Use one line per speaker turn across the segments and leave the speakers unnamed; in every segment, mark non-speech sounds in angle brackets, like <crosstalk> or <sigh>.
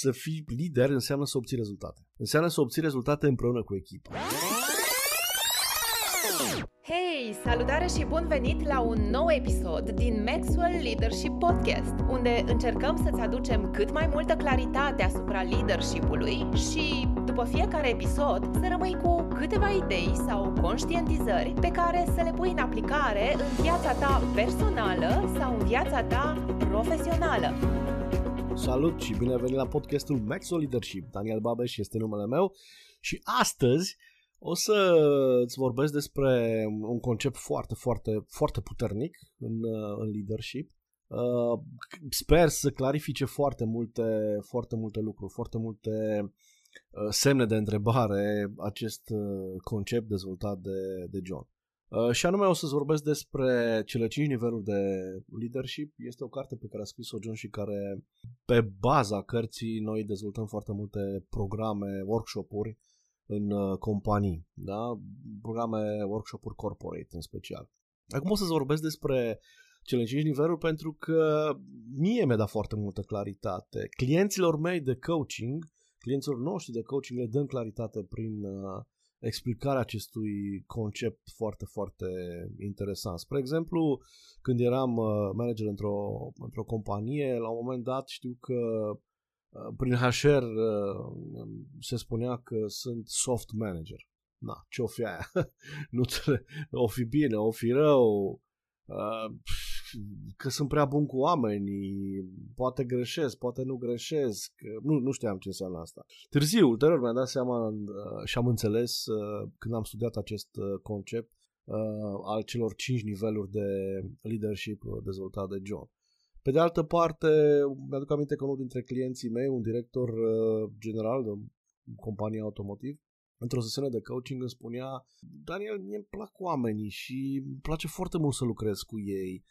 să fii lider înseamnă să obții rezultate. Înseamnă să obții rezultate împreună cu echipa.
Hei, salutare și bun venit la un nou episod din Maxwell Leadership Podcast, unde încercăm să-ți aducem cât mai multă claritate asupra leadership-ului și, după fiecare episod, să rămâi cu câteva idei sau conștientizări pe care să le pui în aplicare în viața ta personală sau în viața ta profesională.
Salut și bine ai venit la podcastul Maxwell Leadership. Daniel Babeș este numele meu și astăzi o să îți vorbesc despre un concept foarte, foarte, foarte puternic în, în leadership. Uh, sper să clarifice foarte multe, foarte multe lucruri, foarte multe uh, semne de întrebare acest uh, concept dezvoltat de, de John. Și anume o să-ți vorbesc despre cele 5 niveluri de leadership. Este o carte pe care a scris-o John și care pe baza cărții noi dezvoltăm foarte multe programe, workshop-uri în uh, companii, da? programe, workshop-uri corporate în special. Acum o să-ți vorbesc despre cele 5 niveluri pentru că mie mi-a dat foarte multă claritate. Clienților mei de coaching, clienților noștri de coaching le dăm claritate prin uh, explicarea acestui concept foarte, foarte interesant. Spre exemplu, când eram uh, manager într-o, într-o companie, la un moment dat știu că Uh, prin HR uh, se spunea că sunt soft manager. Na, ce-o fi aia? <laughs> nu te, o fi bine, o fi rău, uh, că sunt prea bun cu oamenii, poate greșesc, poate nu greșesc, nu, nu știam ce înseamnă asta. Târziu, ulterior mi-am dat seama și am înțeles când am studiat acest concept al celor cinci niveluri de leadership dezvoltat de John. Pe de altă parte, mi-aduc aminte că unul dintre clienții mei, un director uh, general de companie automotiv, într-o sesiune de coaching îmi spunea Daniel, mie îmi plac oamenii și îmi place foarte mult să lucrez cu ei.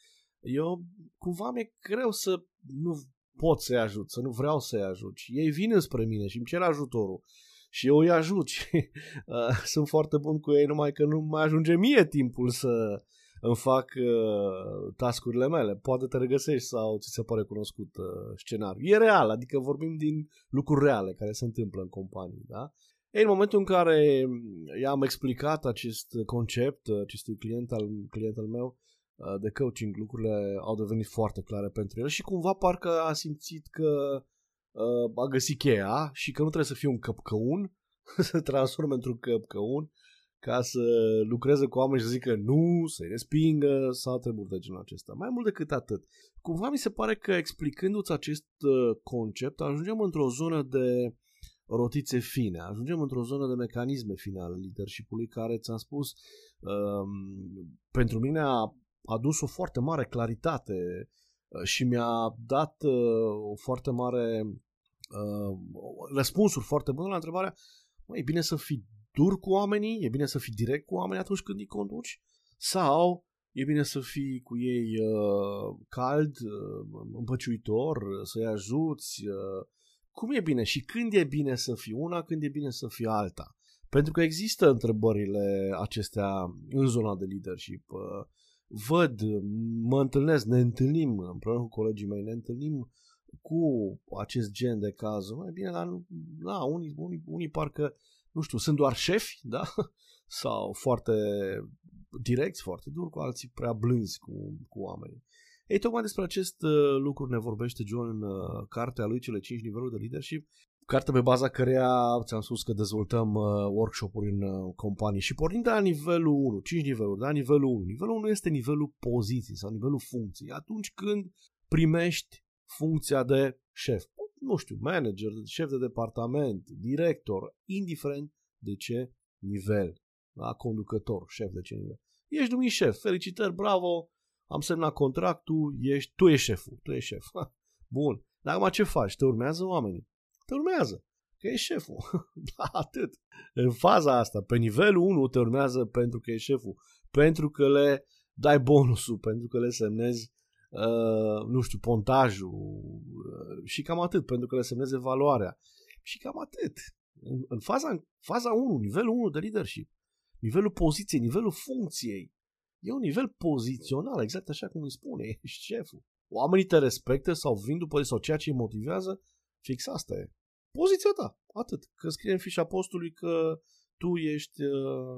Eu cumva mi-e greu să nu pot să-i ajut, să nu vreau să-i ajut. Și ei vin spre mine și îmi cer ajutorul și eu îi ajut și <laughs> uh, sunt foarte bun cu ei, numai că nu mai ajunge mie timpul să, îmi fac uh, tascurile mele. Poate te regăsești sau ți se pare cunoscut uh, scenariu. E real, adică vorbim din lucruri reale care se întâmplă în companii, da? Ei, în momentul în care i-am explicat acest concept acestui client al, client al meu uh, de coaching, lucrurile au devenit foarte clare pentru el și cumva parcă a simțit că uh, a găsit cheia și că nu trebuie să fie un căpcăun, <laughs> să transforme într-un căpcăun, ca să lucreze cu oameni și să zică nu, să-i respingă sau treburi de genul acesta. Mai mult decât atât. Cumva mi se pare că explicându-ți acest uh, concept ajungem într-o zonă de rotițe fine, ajungem într-o zonă de mecanisme fine ale leadership-ului care, ți-am spus, um, pentru mine a adus o foarte mare claritate uh, și mi-a dat uh, o foarte mare uh, răspunsuri foarte bune la întrebarea mai e bine să fii dur cu oamenii, e bine să fii direct cu oamenii atunci când îi conduci, sau e bine să fii cu ei uh, cald, uh, împăciuitor, să-i ajuți, uh, cum e bine și când e bine să fii una, când e bine să fii alta. Pentru că există întrebările acestea în zona de leadership. Uh, văd, mă întâlnesc, ne întâlnim împreună cu colegii mei, ne întâlnim cu acest gen de cazuri. Mai bine, dar na, unii, unii, unii parcă nu știu, sunt doar șefi, da? <laughs> Sau foarte direcți, foarte dur, cu alții prea blânzi cu, cu oamenii. Ei, tocmai despre acest uh, lucru ne vorbește John în uh, cartea lui Cele 5 niveluri de leadership, carte pe baza căreia ți-am spus că dezvoltăm uh, workshop-uri în uh, companii și pornind de la nivelul 1, 5 niveluri, de la nivelul 1. Nivelul 1 este nivelul poziției sau nivelul funcției. Atunci când primești funcția de șef nu știu, manager, șef de departament, director, indiferent de ce nivel, la conducător, șef de ce nivel. Ești numit șef, felicitări, bravo, am semnat contractul, ești, tu ești șeful, tu ești șef. <laughs> Bun, dar acum ce faci? Te urmează oamenii? Te urmează, că ești șeful. <laughs> da, atât. În faza asta, pe nivelul 1 te urmează pentru că ești șeful, pentru că le dai bonusul, pentru că le semnezi Uh, nu știu, pontajul uh, și cam atât, pentru că le semneze valoarea. Și cam atât. În, în faza, în faza 1, nivelul 1 de leadership, nivelul poziției, nivelul funcției, e un nivel pozițional, exact așa cum îi spune, ești șeful. Oamenii te respectă sau vin după sau ceea ce îi motivează, Fix asta e. Poziția ta, atât. Că scrie în fișa postului că tu ești uh,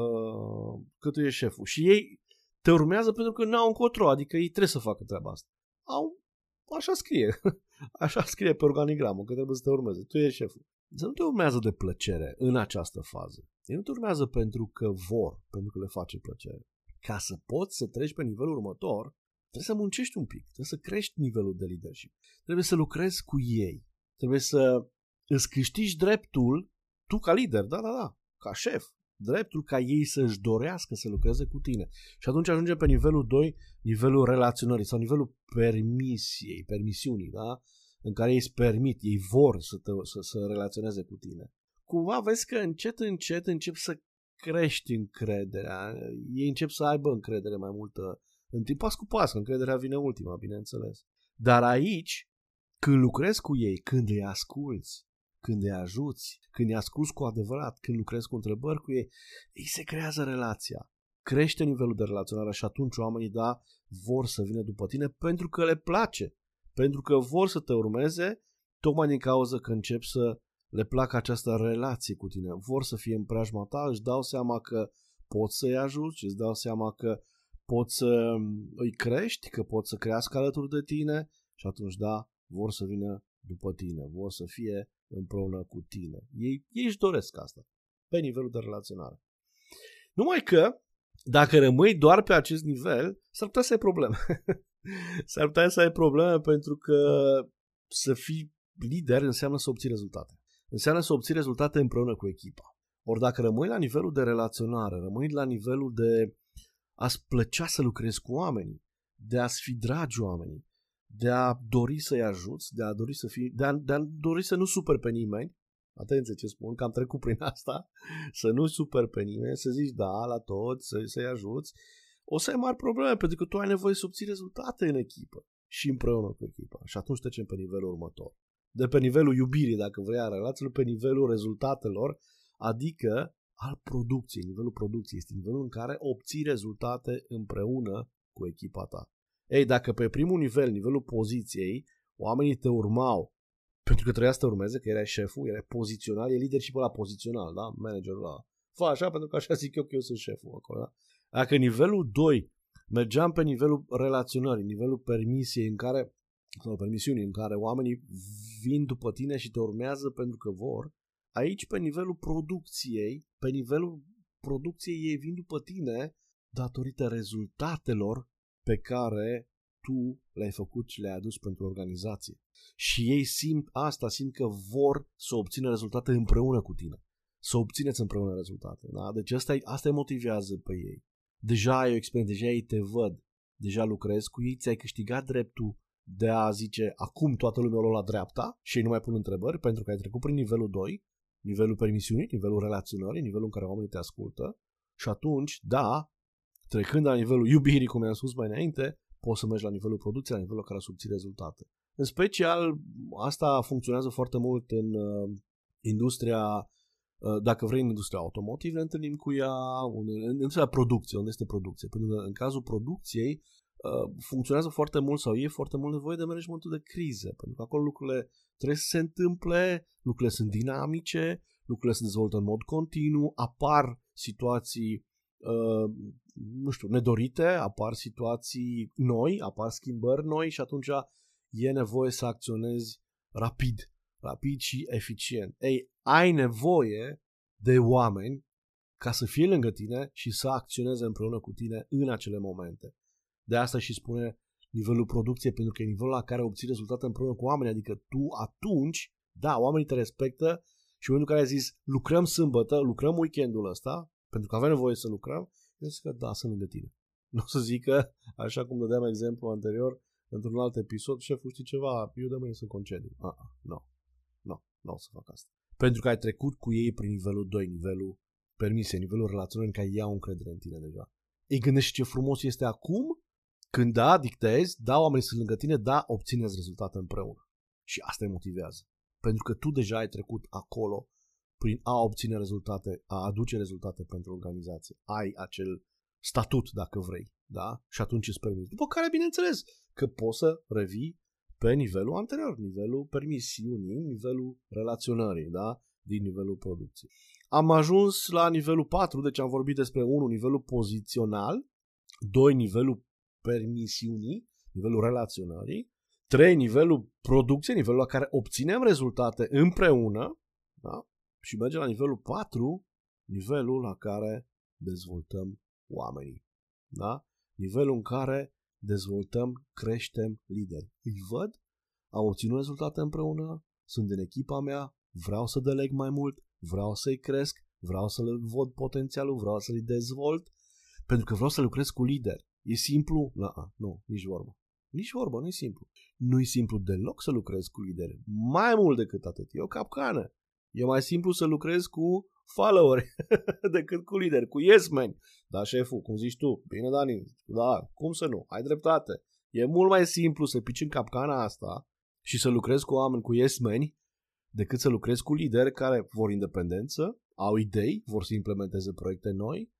uh, că tu ești șeful. Și ei te urmează pentru că n-au încotro, adică ei trebuie să facă treaba asta. Au, așa scrie. <laughs> Așa scrie pe organigramă, că trebuie să te urmeze. Tu ești șeful. Să nu te urmează de plăcere în această fază. Ei nu te urmează pentru că vor, pentru că le face plăcere. Ca să poți să treci pe nivelul următor, trebuie să muncești un pic, trebuie să crești nivelul de leadership. Trebuie să lucrezi cu ei. Trebuie să îți câștigi dreptul, tu ca lider, da, da, da, ca șef, dreptul ca ei să-și dorească să lucreze cu tine. Și atunci ajunge pe nivelul 2, nivelul relaționării sau nivelul permisiei, permisiunii, da? în care ei îți permit, ei vor să, te, să, să relaționeze cu tine. Cumva vezi că încet, încet încep să crești încrederea, ei încep să aibă încredere mai multă în timp pas cu pas, că încrederea vine ultima, bineînțeles. Dar aici, când lucrezi cu ei, când îi asculți, când îi ajuți, când îi asculți cu adevărat, când lucrezi cu întrebări cu ei, ei se creează relația. Crește nivelul de relaționare și atunci oamenii, da, vor să vină după tine pentru că le place, pentru că vor să te urmeze, tocmai din cauza că încep să le placă această relație cu tine. Vor să fie în preajma ta, își dau seama că poți să-i ajuți, îți dau seama că poți să îi crești, că poți să crească alături de tine și atunci, da, vor să vină după tine, vor să fie împreună cu tine. Ei, ei își doresc asta, pe nivelul de relaționare. Numai că, dacă rămâi doar pe acest nivel, s-ar putea să ai probleme. <laughs> s-ar putea să ai probleme pentru că să fii lider înseamnă să obții rezultate. Înseamnă să obții rezultate împreună cu echipa. Ori dacă rămâi la nivelul de relaționare, rămâi la nivelul de a-ți plăcea să lucrezi cu oamenii, de a-ți fi dragi oamenii, de a dori să-i ajuți, de a dori să fii, de a, de a dori să nu super pe nimeni, atenție ce spun, că am trecut prin asta, <laughs> să nu super pe nimeni, să zici da la toți, să, să-i ajuți, o să ai mari probleme, pentru că tu ai nevoie să obții rezultate în echipă și împreună cu echipa. Și atunci trecem pe nivelul următor. De pe nivelul iubirii, dacă vrei, a relațiilor, pe nivelul rezultatelor, adică al producției. Nivelul producției este nivelul în care obții rezultate împreună cu echipa ta. Ei, dacă pe primul nivel, nivelul poziției, oamenii te urmau pentru că trebuia să te urmeze, că erai șeful, erai pozițional, e leadership la pozițional, da? Managerul ăla. Fă așa pentru că așa zic eu că eu sunt șeful acolo, da? Dacă nivelul 2 mergeam pe nivelul relaționării, nivelul permisiei în care sau permisiunii în care oamenii vin după tine și te urmează pentru că vor, aici pe nivelul producției, pe nivelul producției ei vin după tine datorită rezultatelor pe care tu le-ai făcut și le-ai adus pentru organizație. Și ei simt asta, simt că vor să obțină rezultate împreună cu tine. Să obțineți împreună rezultate. Da? Deci asta, asta îi motivează pe ei. Deja ai o experiență, deja ei te văd, deja lucrezi cu ei, ți-ai câștigat dreptul de a zice acum toată lumea o la dreapta și ei nu mai pun întrebări pentru că ai trecut prin nivelul 2, nivelul permisiunii, nivelul relaționării, nivelul în care oamenii te ascultă și atunci, da, Trecând la nivelul iubirii, cum am spus mai înainte, poți să mergi la nivelul producției, la nivelul care să obții rezultate. În special, asta funcționează foarte mult în uh, industria, uh, dacă vrei, în industria automotive, ne întâlnim cu ea, în, în industria producției, unde este producție. Pentru că în cazul producției, uh, funcționează foarte mult sau e foarte mult nevoie de managementul de crize, pentru că acolo lucrurile trebuie să se întâmple, lucrurile sunt dinamice, lucrurile se dezvoltă în mod continuu, apar situații Uh, nu știu, nedorite, apar situații noi, apar schimbări noi și atunci e nevoie să acționezi rapid, rapid și eficient. Ei, ai nevoie de oameni ca să fie lângă tine și să acționeze împreună cu tine în acele momente. De asta și spune nivelul producției, pentru că e nivelul la care obții rezultate împreună cu oameni, adică tu atunci, da, oamenii te respectă și în momentul în care ai zis lucrăm sâmbătă, lucrăm weekendul ăsta, pentru că avem nevoie să lucrăm, eu zic că da, sunt lângă tine. <laughs> Nu o să zică, așa cum dădeam exemplu anterior, într-un alt episod, șeful știi ceva, eu de mâine să concediu. Ah, ah, nu, nu, nu o să fac asta. Pentru că ai trecut cu ei prin nivelul 2, nivelul permise, nivelul relaționării în care iau încredere în tine deja. Ei gândești ce frumos este acum, când da, dictezi, da, oamenii sunt lângă tine, da, obțineți rezultate împreună. Și asta îi motivează. Pentru că tu deja ai trecut acolo prin a obține rezultate, a aduce rezultate pentru organizație. Ai acel statut, dacă vrei, da? Și atunci îți permiți. După care, bineînțeles, că poți să revii pe nivelul anterior, nivelul permisiunii, nivelul relaționării, da? din nivelul producției. Am ajuns la nivelul 4, deci am vorbit despre 1, nivelul pozițional, 2, nivelul permisiunii, nivelul relaționării, 3, nivelul producției, nivelul la care obținem rezultate împreună, da? și mergem la nivelul 4, nivelul la care dezvoltăm oamenii. Da? Nivelul în care dezvoltăm, creștem lideri. Îi văd, au obținut rezultate împreună, sunt în echipa mea, vreau să deleg mai mult, vreau să-i cresc, vreau să le văd potențialul, vreau să-i dezvolt, pentru că vreau să lucrez cu lideri. E simplu? La, nu, nici vorba. Nici vorba, nu e simplu. Nu e simplu deloc să lucrezi cu lideri. Mai mult decât atât. E o capcană. E mai simplu să lucrezi cu followeri <laughs> decât cu lideri, cu yes men. Da, șeful, cum zici tu? Bine, Dani. Da, cum să nu? Ai dreptate. E mult mai simplu să pici în capcana asta și să lucrezi cu oameni cu yes men decât să lucrezi cu lideri care vor independență, au idei, vor să implementeze proiecte noi,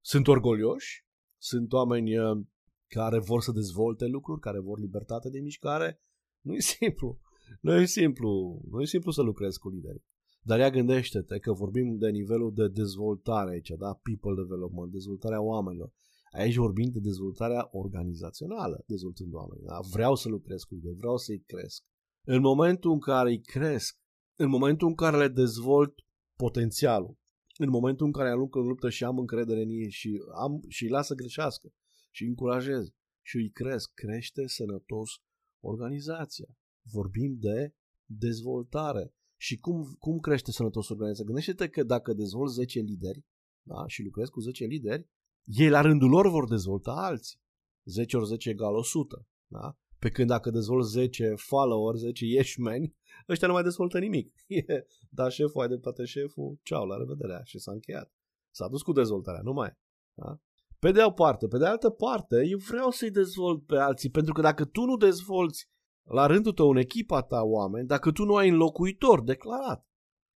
sunt orgolioși, sunt oameni uh, care vor să dezvolte lucruri, care vor libertate de mișcare. Nu e simplu. Nu e simplu. Nu e simplu să lucrezi cu lideri. Dar ea gândește-te că vorbim de nivelul de dezvoltare aici, da? People development, dezvoltarea oamenilor. Aici vorbim de dezvoltarea organizațională, dezvoltând oameni. Da? Vreau să lucrez cu ei, vreau să-i cresc. În momentul în care îi cresc, în momentul în care le dezvolt potențialul, în momentul în care am în luptă și am încredere în ei și, am, și îi las să greșească și îi încurajez și îi cresc, crește sănătos organizația. Vorbim de dezvoltare. Și cum, cum crește sănătos organizația? Gândește-te că dacă dezvolți 10 lideri da, și lucrezi cu 10 lideri, ei la rândul lor vor dezvolta alții. 10 ori 10 egal 100. Da? Pe când dacă dezvolți 10 followers, 10 ieșmeni, ăștia nu mai dezvoltă nimic. <laughs> da, șeful, ai dreptate șeful, ceau, la revedere, și s-a încheiat. S-a dus cu dezvoltarea, nu mai. Da? Pe de o parte. Pe de altă parte, eu vreau să-i dezvolt pe alții, pentru că dacă tu nu dezvolți la rândul tău în echipa ta oameni, dacă tu nu ai înlocuitor declarat,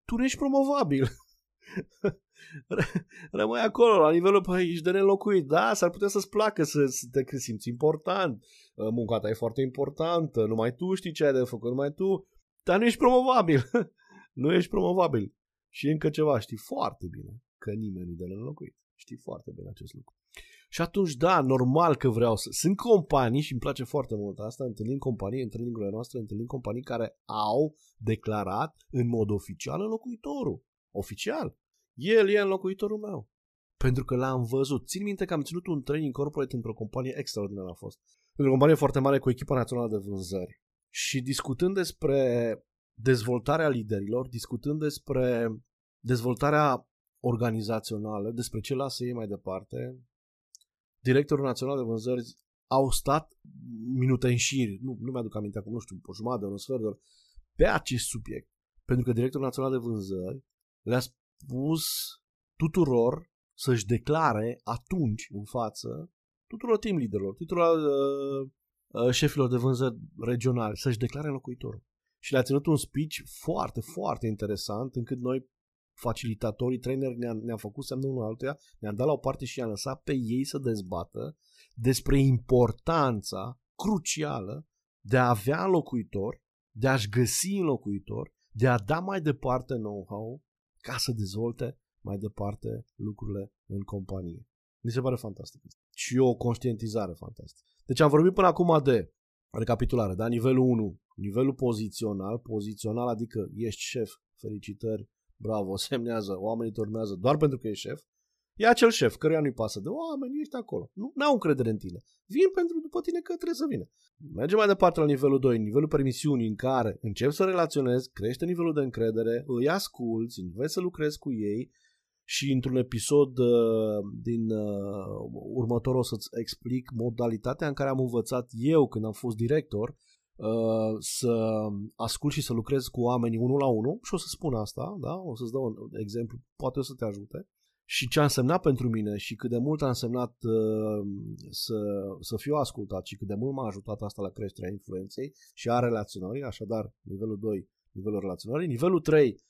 tu nu ești promovabil. <laughs> <laughs> Rămâi acolo, la nivelul, păi, ești de nelocuit. Da, s-ar putea să-ți placă să, să te simți important. Munca ta e foarte importantă, numai tu știi ce ai de făcut, numai tu. Dar nu ești promovabil. <laughs> nu ești promovabil. Și încă ceva, știi foarte bine că nimeni nu de nelocuit. Știi foarte bine acest lucru. Și atunci, da, normal că vreau să... Sunt companii și îmi place foarte mult asta, întâlnim companii, în trainingurile noastre, întâlnim companii care au declarat în mod oficial înlocuitorul. Oficial. El e înlocuitorul meu. Pentru că l-am văzut. Țin minte că am ținut un training corporate într-o companie extraordinară a fost. Într-o companie foarte mare cu echipa națională de vânzări. Și discutând despre dezvoltarea liderilor, discutând despre dezvoltarea organizațională, despre ce lasă ei mai departe, directorul național de vânzări au stat minute în șir, nu, nu mi-aduc aminte acum, nu știu, o jumătate, un sfert de oră, pe acest subiect. Pentru că directorul național de vânzări le-a spus tuturor să-și declare atunci în față tuturor team leaderilor, tuturor uh, uh, șefilor de vânzări regionali, să-și declare locuitorul. Și le-a ținut un speech foarte, foarte interesant, încât noi facilitatorii, traineri ne-am, ne-am făcut semnul unul altuia, ne-am dat la o parte și i-am lăsat pe ei să dezbată despre importanța crucială de a avea înlocuitor, de a-și găsi înlocuitor, de a da mai departe know-how ca să dezvolte mai departe lucrurile în companie. Mi se pare fantastic. Și o conștientizare fantastică. Deci am vorbit până acum de recapitulare, da? Nivelul 1, nivelul pozițional, pozițional adică ești șef, felicitări, bravo, <laughs> semnează, oamenii te urmează doar pentru că e șef, e acel șef căruia nu-i pasă de oameni, ești acolo. Nu au încredere în tine. Vin pentru după tine că trebuie să vină. Mergem mai departe la nivelul 2, nivelul permisiunii în care începi să relaționezi, crește nivelul de încredere, îi asculți, înveți să lucrezi cu ei și într-un episod uh, din uh, următor o să-ți explic modalitatea în care am învățat eu când am fost director Uh, să ascult și să lucrez cu oamenii unul la unul și o să spun asta, da? o să-ți dau un exemplu, poate o să te ajute și ce a însemnat pentru mine și cât de mult a însemnat uh, să, să fiu ascultat și cât de mult m-a ajutat asta la creșterea influenței și a relaționării, așadar nivelul 2, nivelul relaționării, nivelul 3,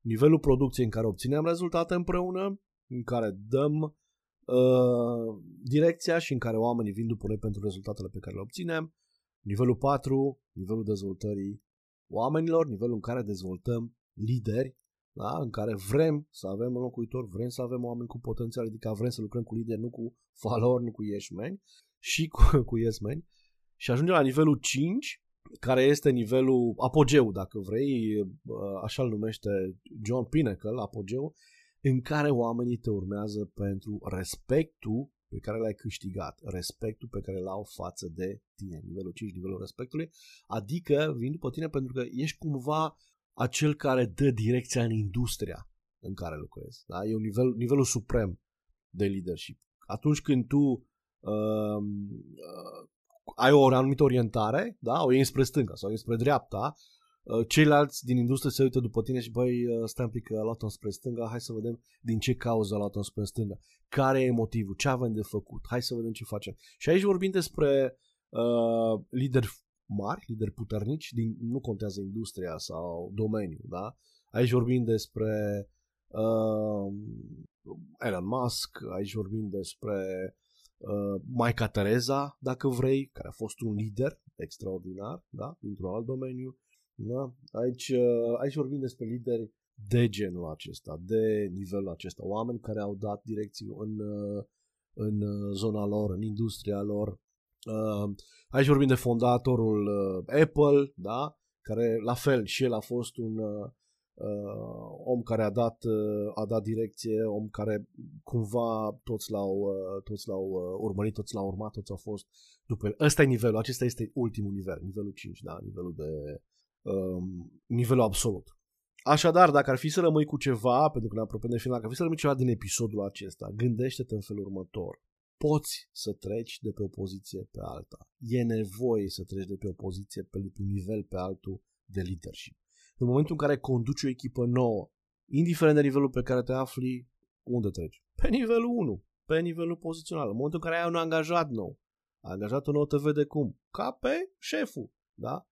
nivelul producției în care obținem rezultate împreună, în care dăm uh, direcția și în care oamenii vin după noi pentru rezultatele pe care le obținem, Nivelul 4, nivelul dezvoltării oamenilor, nivelul în care dezvoltăm lideri, da? în care vrem să avem un locuitor, vrem să avem oameni cu potențial adică vrem să lucrăm cu lideri, nu cu <laughs> follower, nu cu yesmeni și cu, <laughs> cu yesmeni. Și ajungem la nivelul 5, care este nivelul apogeu, dacă vrei, așa îl numește John Pinnacle, apogeu, în care oamenii te urmează pentru respectul pe care l-ai câștigat, respectul pe care l-au față de tine, nivelul 5, nivelul respectului, adică vin după tine pentru că ești cumva acel care dă direcția în industria în care lucrezi. Da? E un nivel, nivelul suprem de leadership. Atunci când tu uh, uh, ai o anumită orientare, da? o iei spre stânga sau spre dreapta, uh, ceilalți din industrie se uită după tine și băi, uh, stai un pic că a luat-o spre stânga, hai să vedem din ce cauză a luat-o spre stânga, care e motivul, ce avem de făcut, hai să vedem ce facem. Și aici vorbim despre uh, lideri mari, lideri puternici, din, nu contează industria sau domeniul, da? Aici vorbim despre uh, Elon Musk, aici vorbim despre uh, Maica Tereza, dacă vrei, care a fost un lider extraordinar, da? Dintr-un alt domeniu. Da? Aici, uh, aici vorbim despre lideri de genul acesta, de nivelul acesta, oameni care au dat direcții în, uh, în uh, zona lor, în industria lor, Uh, aici vorbim de fondatorul uh, Apple, da? care la fel și el a fost un uh, uh, om care a dat, uh, a dat direcție, om care cumva toți l-au, uh, toți l-au uh, urmărit, toți l-au urmat, toți au fost după el. Ăsta e nivelul, acesta este ultimul nivel, nivelul 5, da, nivelul de um, nivelul absolut. Așadar, dacă ar fi să rămâi cu ceva, pentru că ne apropiem de final, dacă ar fi să rămâi ceva din episodul acesta, gândește-te în felul următor poți să treci de pe o poziție pe alta. E nevoie să treci de pe o poziție pe un nivel pe altul de leadership. În momentul în care conduci o echipă nouă, indiferent de nivelul pe care te afli, unde treci? Pe nivelul 1, pe nivelul pozițional. În momentul în care ai un angajat nou, angajatul nou te vede cum? Ca pe șeful, da?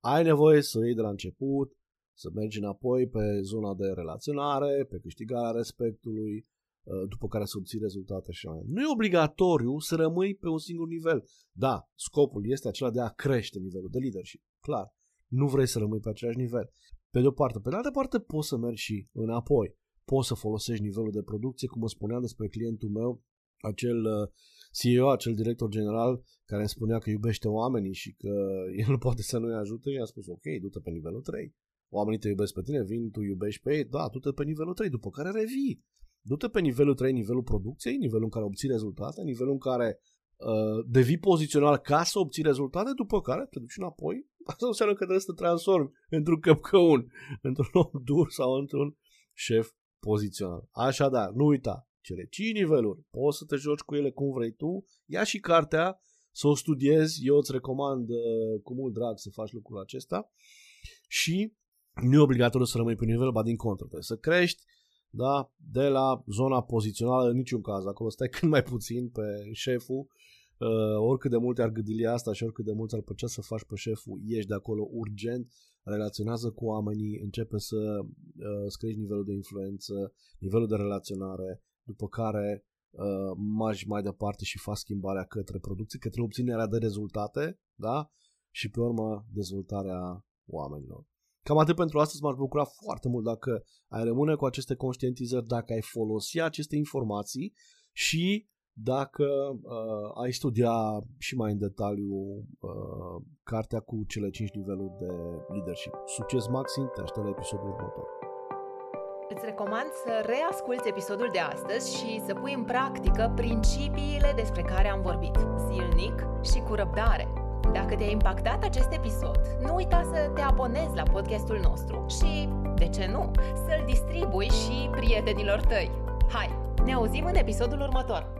Ai nevoie să iei de la început, să mergi înapoi pe zona de relaționare, pe câștigarea respectului, Uh, după care să obții rezultate și mai. Nu e obligatoriu să rămâi pe un singur nivel. Da, scopul este acela de a crește nivelul de leadership. Clar, nu vrei să rămâi pe același nivel. Pe de o parte. Pe de altă parte poți să mergi și înapoi. Poți să folosești nivelul de producție, cum îmi spuneam despre clientul meu, acel uh, CEO, acel director general care îmi spunea că iubește oamenii și că <laughs> el nu poate să nu-i ajute și a spus ok, du-te pe nivelul 3. Oamenii te iubesc pe tine, vin, tu iubești pe ei, da, du-te pe nivelul 3, după care revii. Du-te pe nivelul 3, nivelul producției, nivelul în care obții rezultate, nivelul în care uh, devii pozițional ca să obții rezultate, după care te duci înapoi. <laughs> Asta înseamnă că trebuie să te transformi într-un căpcăun, <laughs> într-un om dur sau într-un șef pozițional. Așadar, nu uita, cele 5 niveluri, poți să te joci cu ele cum vrei tu, ia și cartea, să o studiezi, eu îți recomand uh, cu mult drag să faci lucrul acesta și nu e obligatoriu să rămâi pe nivel, ba din contră, trebuie să crești, da? de la zona pozițională în niciun caz. Acolo stai <laughs> cât mai puțin pe șeful, uh, oricât de multe ar gâdilia asta și oricât de mult ar plăcea să faci pe șeful, ieși de acolo urgent, relaționează cu oamenii, începe să uh, screști nivelul de influență, nivelul de relaționare, după care uh, mergi mai departe și faci schimbarea către producție, către obținerea de rezultate, da? Și pe urmă dezvoltarea oamenilor. Cam atât pentru astăzi, m-aș bucura foarte mult dacă ai rămâne cu aceste conștientizări, dacă ai folosi aceste informații și dacă uh, ai studia și mai în detaliu uh, cartea cu cele 5 niveluri de leadership. Succes maxim, te aștept la episodul următor.
Îți recomand să reasculți episodul de astăzi și să pui în practică principiile despre care am vorbit, zilnic și cu răbdare. Dacă te-a impactat acest episod, nu uita să te abonezi la podcastul nostru și, de ce nu, să-l distribui și prietenilor tăi. Hai, ne auzim în episodul următor!